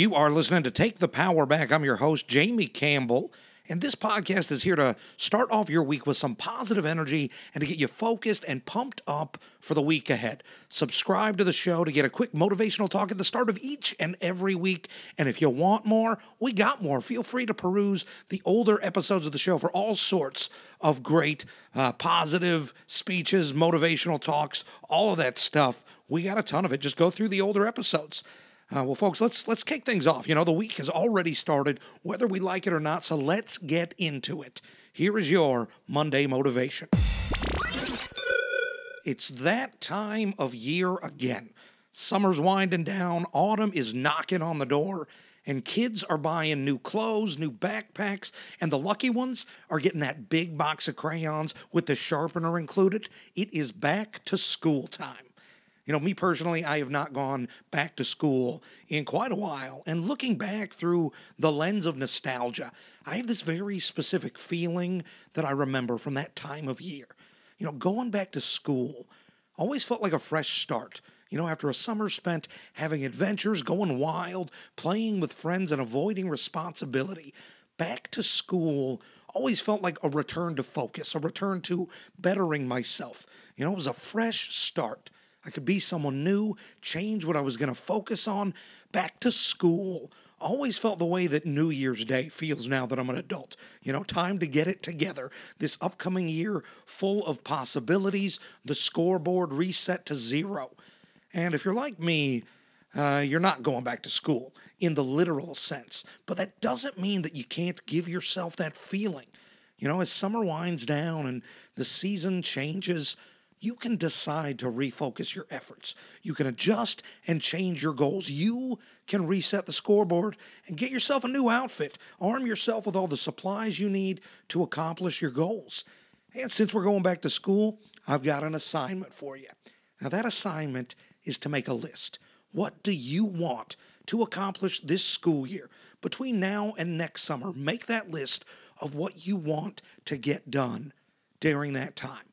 You are listening to Take the Power Back. I'm your host, Jamie Campbell. And this podcast is here to start off your week with some positive energy and to get you focused and pumped up for the week ahead. Subscribe to the show to get a quick motivational talk at the start of each and every week. And if you want more, we got more. Feel free to peruse the older episodes of the show for all sorts of great uh, positive speeches, motivational talks, all of that stuff. We got a ton of it. Just go through the older episodes. Uh, well, folks, let's let's kick things off. You know, the week has already started, whether we like it or not. So let's get into it. Here is your Monday motivation. It's that time of year again. Summer's winding down, autumn is knocking on the door, and kids are buying new clothes, new backpacks, and the lucky ones are getting that big box of crayons with the sharpener included. It is back to school time. You know, me personally, I have not gone back to school in quite a while. And looking back through the lens of nostalgia, I have this very specific feeling that I remember from that time of year. You know, going back to school always felt like a fresh start. You know, after a summer spent having adventures, going wild, playing with friends, and avoiding responsibility, back to school always felt like a return to focus, a return to bettering myself. You know, it was a fresh start. I could be someone new, change what I was going to focus on. Back to school. Always felt the way that New Year's Day feels now that I'm an adult. You know, time to get it together. This upcoming year full of possibilities, the scoreboard reset to zero. And if you're like me, uh, you're not going back to school in the literal sense. But that doesn't mean that you can't give yourself that feeling. You know, as summer winds down and the season changes, you can decide to refocus your efforts. You can adjust and change your goals. You can reset the scoreboard and get yourself a new outfit. Arm yourself with all the supplies you need to accomplish your goals. And since we're going back to school, I've got an assignment for you. Now, that assignment is to make a list. What do you want to accomplish this school year? Between now and next summer, make that list of what you want to get done during that time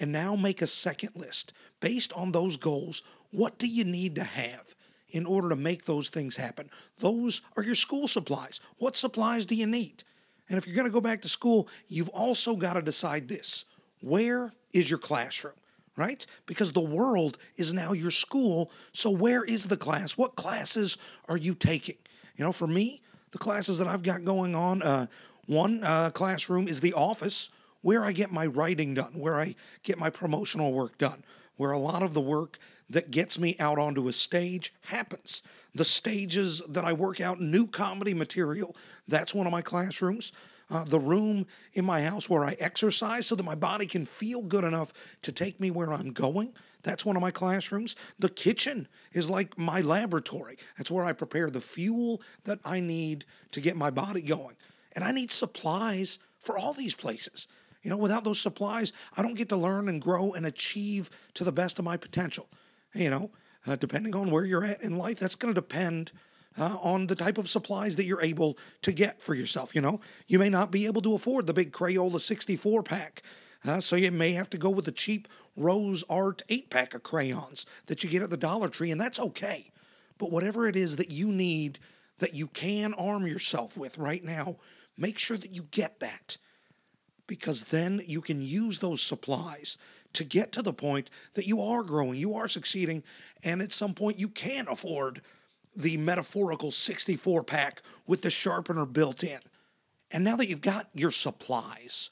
and now make a second list based on those goals. What do you need to have in order to make those things happen? Those are your school supplies. What supplies do you need? And if you're going to go back to school, you've also got to decide this where is your classroom? Right? Because the world is now your school. So, where is the class? What classes are you taking? You know, for me, the classes that I've got going on, uh, one uh, classroom is the office where I get my writing done, where I get my promotional work done, where a lot of the work that gets me out onto a stage happens. The stages that I work out new comedy material, that's one of my classrooms. Uh, the room in my house where I exercise so that my body can feel good enough to take me where I'm going. That's one of my classrooms. The kitchen is like my laboratory. That's where I prepare the fuel that I need to get my body going. And I need supplies for all these places. You know, without those supplies, I don't get to learn and grow and achieve to the best of my potential. You know, uh, depending on where you're at in life, that's going to depend uh, on the type of supplies that you're able to get for yourself. You know, you may not be able to afford the big Crayola 64 pack. Uh, so you may have to go with the cheap Rose Art 8 pack of crayons that you get at the Dollar Tree, and that's okay. But whatever it is that you need that you can arm yourself with right now, make sure that you get that because then you can use those supplies to get to the point that you are growing, you are succeeding, and at some point you can afford the metaphorical 64 pack with the sharpener built in. And now that you've got your supplies,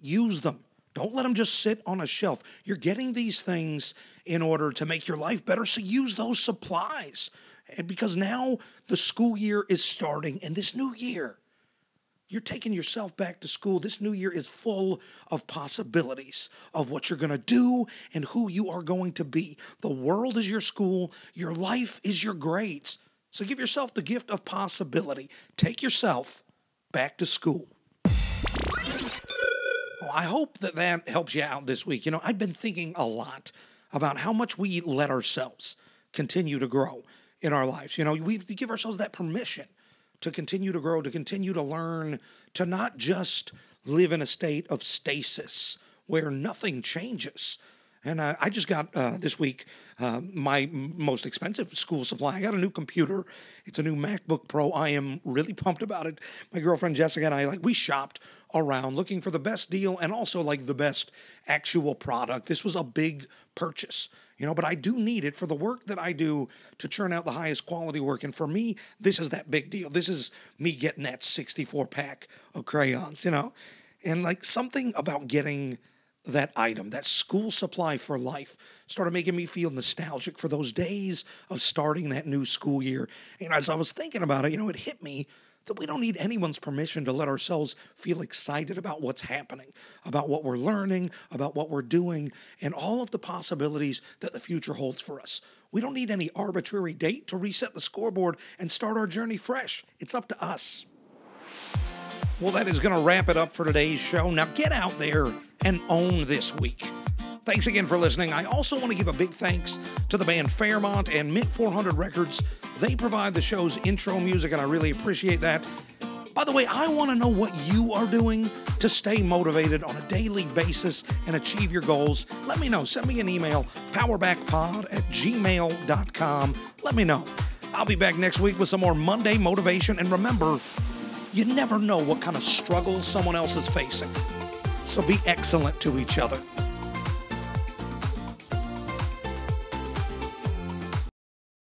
use them. Don't let them just sit on a shelf. You're getting these things in order to make your life better, so use those supplies. And because now the school year is starting, and this new year, you're taking yourself back to school. This new year is full of possibilities of what you're going to do and who you are going to be. The world is your school, your life is your grades. So give yourself the gift of possibility. Take yourself back to school. Well, I hope that that helps you out this week. You know, I've been thinking a lot about how much we let ourselves continue to grow in our lives. You know, we give ourselves that permission to continue to grow, to continue to learn, to not just live in a state of stasis where nothing changes. And uh, I just got uh, this week uh, my most expensive school supply. I got a new computer. It's a new MacBook Pro. I am really pumped about it. My girlfriend Jessica and I like we shopped around looking for the best deal and also like the best actual product. This was a big purchase, you know, but I do need it for the work that I do to churn out the highest quality work. And for me, this is that big deal. This is me getting that 64 pack of crayons, you know, and like something about getting that item, that school supply for life, started making me feel nostalgic for those days of starting that new school year. And as I was thinking about it, you know, it hit me that we don't need anyone's permission to let ourselves feel excited about what's happening, about what we're learning, about what we're doing, and all of the possibilities that the future holds for us. We don't need any arbitrary date to reset the scoreboard and start our journey fresh. It's up to us. Well, that is going to wrap it up for today's show. Now get out there and own this week. Thanks again for listening. I also want to give a big thanks to the band Fairmont and Mint 400 Records. They provide the show's intro music, and I really appreciate that. By the way, I want to know what you are doing to stay motivated on a daily basis and achieve your goals. Let me know. Send me an email, powerbackpod at gmail.com. Let me know. I'll be back next week with some more Monday motivation. And remember, you never know what kind of struggle someone else is facing. So be excellent to each other.